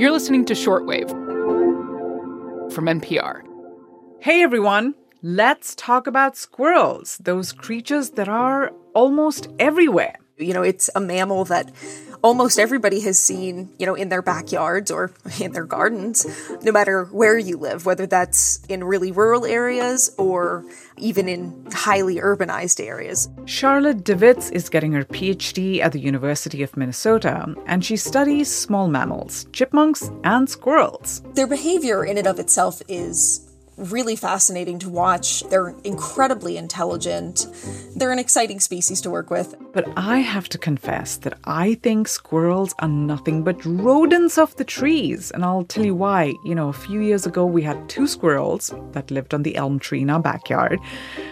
You're listening to Shortwave from NPR. Hey everyone, let's talk about squirrels, those creatures that are almost everywhere. You know, it's a mammal that almost everybody has seen, you know, in their backyards or in their gardens, no matter where you live, whether that's in really rural areas or even in highly urbanized areas. Charlotte Devitz is getting her PhD at the University of Minnesota, and she studies small mammals, chipmunks, and squirrels. Their behavior in and of itself is really fascinating to watch. They're incredibly intelligent. They're an exciting species to work with. But I have to confess that I think squirrels are nothing but rodents of the trees. And I'll tell you why. You know, a few years ago, we had two squirrels that lived on the elm tree in our backyard.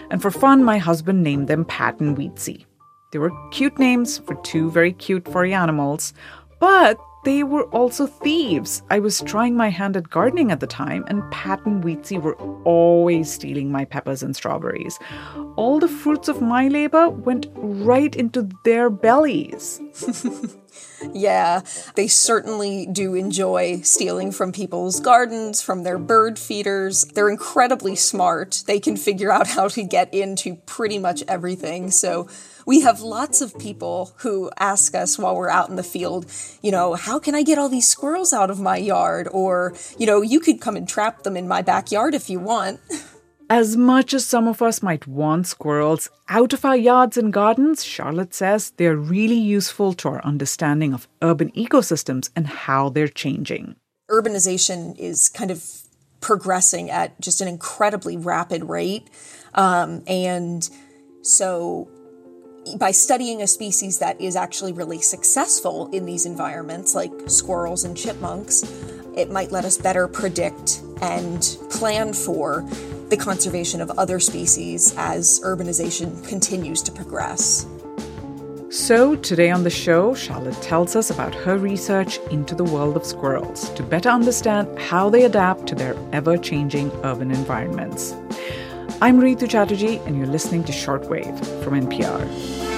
And for fun, my husband named them Pat and Wheatsy. They were cute names for two very cute furry animals, but they were also thieves. I was trying my hand at gardening at the time, and Pat and Wheatsy were always stealing my peppers and strawberries. All the fruits of my labor went right into their bellies. yeah, they certainly do enjoy stealing from people's gardens, from their bird feeders. They're incredibly smart. They can figure out how to get into pretty much everything. So, we have lots of people who ask us while we're out in the field, you know, how can I get all these squirrels out of my yard? Or, you know, you could come and trap them in my backyard if you want. As much as some of us might want squirrels out of our yards and gardens, Charlotte says they're really useful to our understanding of urban ecosystems and how they're changing. Urbanization is kind of progressing at just an incredibly rapid rate. Um, and so by studying a species that is actually really successful in these environments, like squirrels and chipmunks, it might let us better predict and plan for the conservation of other species as urbanization continues to progress. So, today on the show, Charlotte tells us about her research into the world of squirrels to better understand how they adapt to their ever changing urban environments. I'm Rhitu Chatterjee, and you're listening to Shortwave from NPR.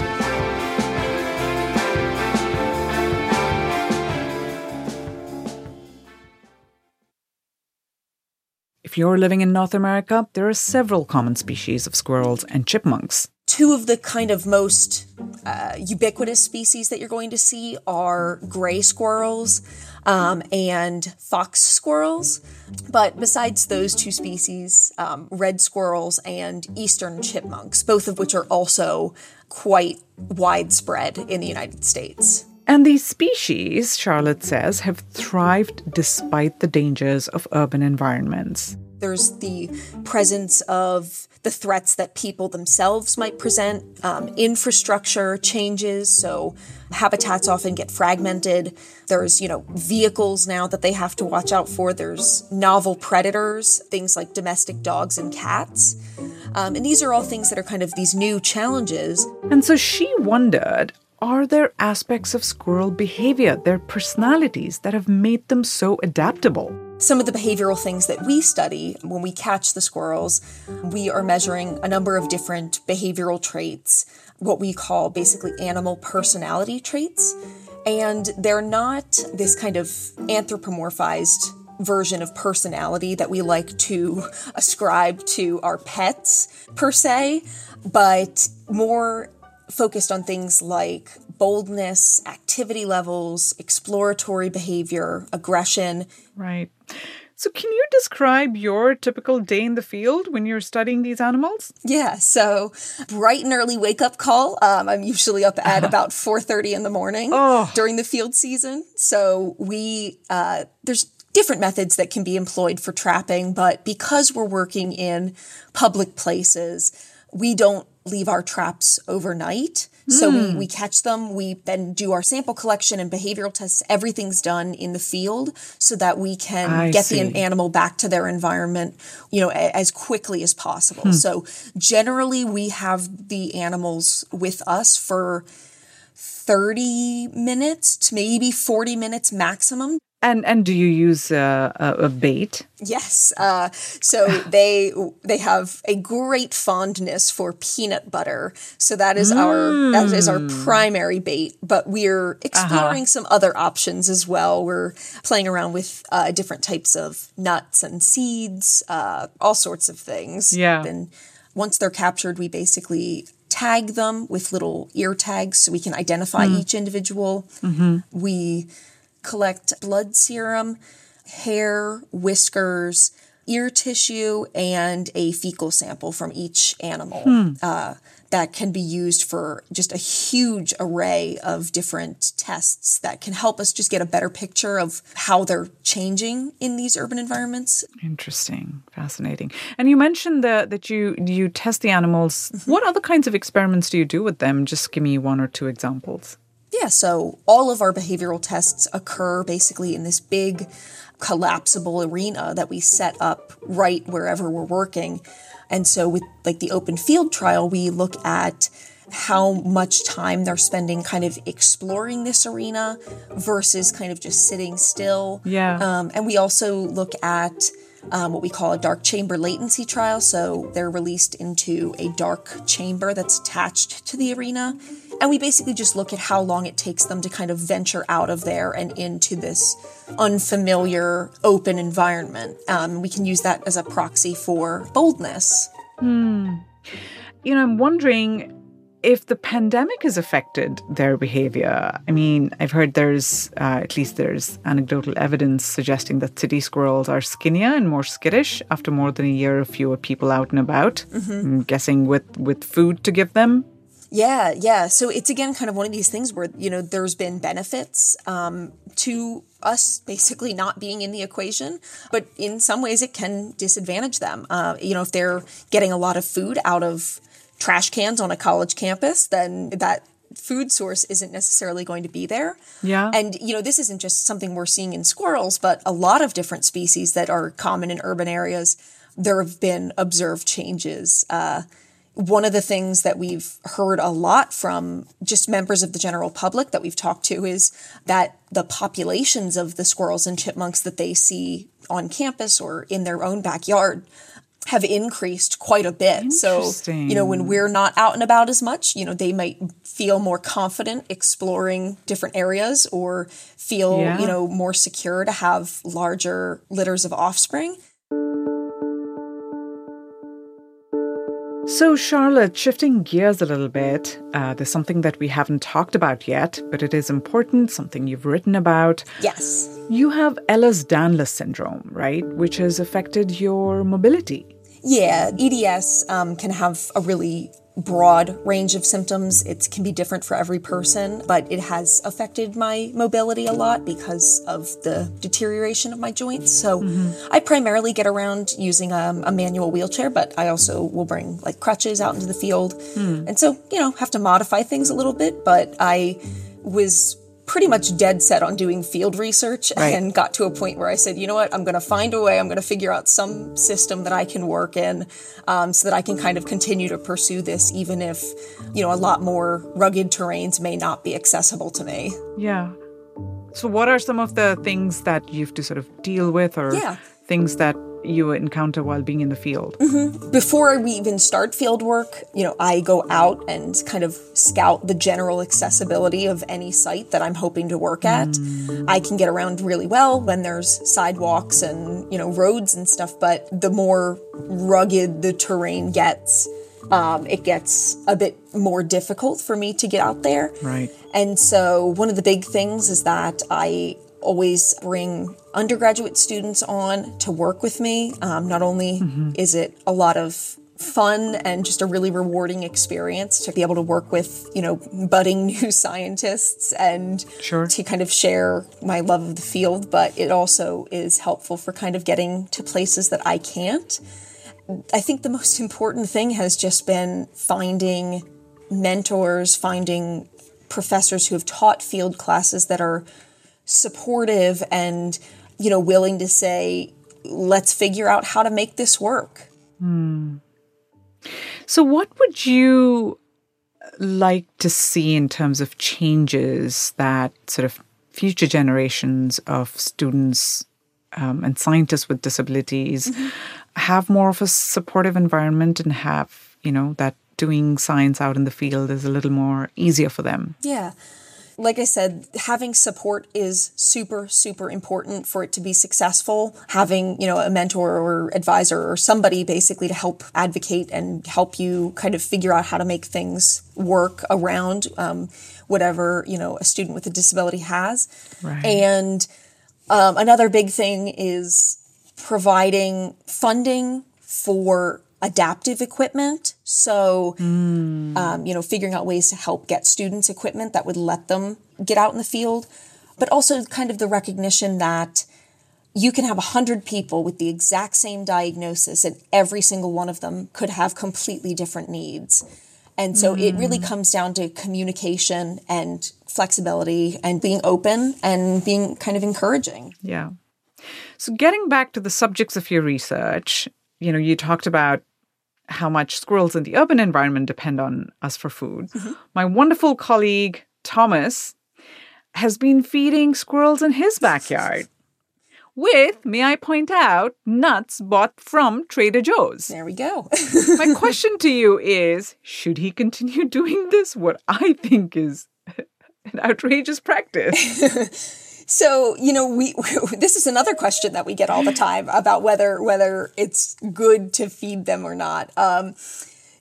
If you're living in North America, there are several common species of squirrels and chipmunks. Two of the kind of most uh, ubiquitous species that you're going to see are gray squirrels um, and fox squirrels. But besides those two species, um, red squirrels and eastern chipmunks, both of which are also quite widespread in the United States. And these species, Charlotte says, have thrived despite the dangers of urban environments. There's the presence of the threats that people themselves might present, um, infrastructure changes, so habitats often get fragmented. There's, you know, vehicles now that they have to watch out for. There's novel predators, things like domestic dogs and cats. Um, and these are all things that are kind of these new challenges. And so she wondered are there aspects of squirrel behavior, their personalities, that have made them so adaptable? Some of the behavioral things that we study when we catch the squirrels, we are measuring a number of different behavioral traits, what we call basically animal personality traits. And they're not this kind of anthropomorphized version of personality that we like to ascribe to our pets, per se, but more focused on things like boldness, activity levels, exploratory behavior, aggression. Right. So, can you describe your typical day in the field when you're studying these animals? Yeah. So, bright and early wake up call. Um, I'm usually up at about 4:30 in the morning oh. during the field season. So we uh, there's different methods that can be employed for trapping, but because we're working in public places, we don't leave our traps overnight. So we, hmm. we catch them, we then do our sample collection and behavioral tests. Everything's done in the field so that we can I get see. the animal back to their environment, you know, a, as quickly as possible. Hmm. So generally we have the animals with us for 30 minutes to maybe 40 minutes maximum. And and do you use a, a, a bait? Yes. Uh, so they they have a great fondness for peanut butter. So that is our that is our primary bait. But we're exploring some other options as well. We're playing around with uh, different types of nuts and seeds, uh, all sorts of things. Yeah. And once they're captured, we basically tag them with little ear tags so we can identify each individual. We collect blood serum, hair, whiskers, ear tissue, and a fecal sample from each animal. Uh, that can be used for just a huge array of different tests that can help us just get a better picture of how they're changing in these urban environments. Interesting, fascinating. And you mentioned that that you you test the animals. What other kinds of experiments do you do with them? Just give me one or two examples. Yeah, so all of our behavioral tests occur basically in this big collapsible arena that we set up right wherever we're working. And so with like the open field trial, we look at how much time they're spending kind of exploring this arena versus kind of just sitting still. Yeah. Um, and we also look at um, what we call a dark chamber latency trial. So they're released into a dark chamber that's attached to the arena. And we basically just look at how long it takes them to kind of venture out of there and into this unfamiliar open environment. Um, we can use that as a proxy for boldness. You know, I'm wondering if the pandemic has affected their behavior. I mean, I've heard there's uh, at least there's anecdotal evidence suggesting that city squirrels are skinnier and more skittish after more than a year of fewer people out and about. I'm guessing with with food to give them. Yeah, yeah. So it's again kind of one of these things where, you know, there's been benefits um, to us basically not being in the equation, but in some ways it can disadvantage them. Uh, you know, if they're getting a lot of food out of trash cans on a college campus, then that food source isn't necessarily going to be there. Yeah. And, you know, this isn't just something we're seeing in squirrels, but a lot of different species that are common in urban areas. There have been observed changes. Uh, one of the things that we've heard a lot from just members of the general public that we've talked to is that the populations of the squirrels and chipmunks that they see on campus or in their own backyard have increased quite a bit. So, you know, when we're not out and about as much, you know, they might feel more confident exploring different areas or feel, Yeah. you know, more secure to have larger litters of offspring. So, Charlotte, shifting gears a little bit, uh, there's something that we haven't talked about yet, but it is important, something you've written about. Yes. You have Ehlers Danlos syndrome, right? Which has affected your mobility. Yeah, EDS um, can have a really broad range of symptoms. It can be different for every person, but it has affected my mobility a lot because of the deterioration of my joints. So I primarily get around using um, a manual wheelchair, but I also will bring like crutches out into the field. And so, you know, have to modify things a little bit, but I was pretty much dead set on doing field research Right. and got to a point where I said, you know what, I'm going to find a way, I'm going to figure out some system that I can work in um, so that I can kind of continue to pursue this, even if, you know, a lot more rugged terrains may not be accessible to me. Yeah. So, what are some of the things that you have to sort of deal with or Yeah. things that you encounter while being in the field? Before we even start field work, you know, I go out and kind of scout the general accessibility of any site that I'm hoping to work at. I can get around really well when there's sidewalks and, you know, roads and stuff, but the more rugged the terrain gets, um, it gets a bit more difficult for me to get out there. Right. And so, one of the big things is that I always bring undergraduate students on to work with me. Um, not only is it a lot of fun and just a really rewarding experience to be able to work with, you know, budding new scientists and Sure. to kind of share my love of the field, but it also is helpful for kind of getting to places that I can't. I think the most important thing has just been finding mentors, finding professors who have taught field classes that are supportive and, you know, willing to say, let's figure out how to make this work. So, what would you like to see in terms of changes that sort of future generations of students um, and scientists with disabilities mm-hmm. have more of a supportive environment and have, you know, that doing science out in the field is a little more easier for them. Yeah like I said, having support is super, super important for it to be successful. Having, you know, a mentor or advisor or somebody basically to help advocate and help you kind of figure out how to make things work around um, whatever, you know, a student with a disability has. Right. And um, another big thing is providing funding for adaptive equipment. So, mm. um, you know, figuring out ways to help get students equipment that would let them get out in the field, but also kind of the recognition that you can have a hundred people with the exact same diagnosis and every single one of them could have completely different needs. And so mm. it really hmm. comes down to communication and flexibility and being open and being kind of encouraging. Yeah. So getting back to the subjects of your research, you know, you talked about how much squirrels in the urban environment depend on us for food. Mm-hmm. My wonderful colleague, Thomas, has been feeding squirrels in his backyard with, may I point out, nuts bought from Trader Joe's. There we go. My question to you is should he continue doing this? What I think is an outrageous practice. So, you know, we, this is another question that we get all the time about whether whether it's good to feed them or not. Um,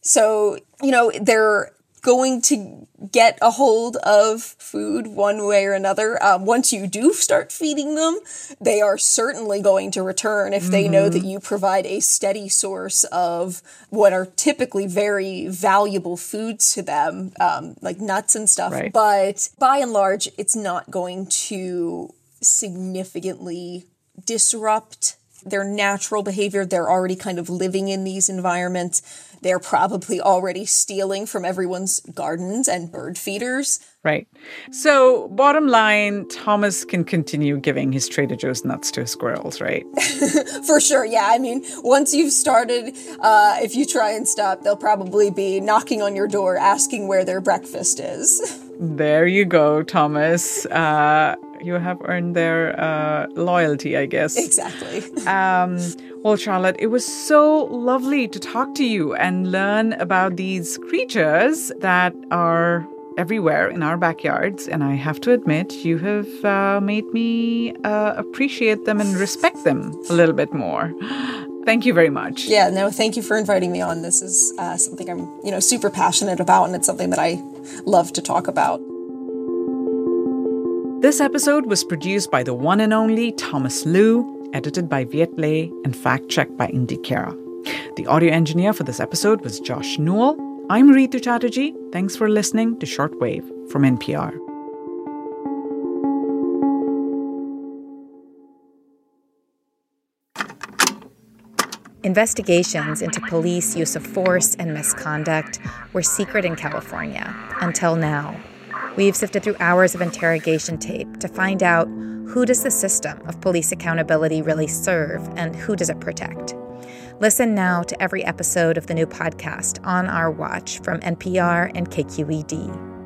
so, you know, they're going to get a hold of food one way or another. Um, once you do start feeding them, they are certainly going to return if they mm-hmm. know that mm-hmm. you provide a steady source of what are typically very valuable foods to them, um, like nuts and stuff. Right. But by and large, it's not going to significantly disrupt their natural behavior. They're already kind of living in these environments. They're probably already stealing from everyone's gardens and bird feeders. Right. So, bottom line, Thomas can continue giving his Trader Joe's nuts to his squirrels, right? For sure. Yeah. I mean, once you've started, uh, if you try and stop, they'll probably be knocking on your door asking where their breakfast is. There you go, Thomas. Uh, you have earned their uh, loyalty, I guess. Exactly. Um, well, Charlotte, it was so lovely to talk to you and learn about these creatures that are everywhere in our backyards. And I have to admit, you have uh, made me uh, appreciate them and respect them a little bit more. Thank you very much. Yeah, no, thank you for inviting me on. This is uh, something I'm, you know, super passionate about, and it's something that I love to talk about. This episode was produced by the one and only Thomas Lu, edited by Viet Le, and fact checked by Indy Kara. The audio engineer for this episode was Josh Newell. I'm Rhitu Chatterjee. Thanks for listening to Shortwave from NPR. Investigations into police use of force and misconduct were secret in California until now. We've sifted through hours of interrogation tape to find out who does the system of police accountability really serve and who does it protect. Listen now to every episode of the new podcast on our watch from NPR and KQED.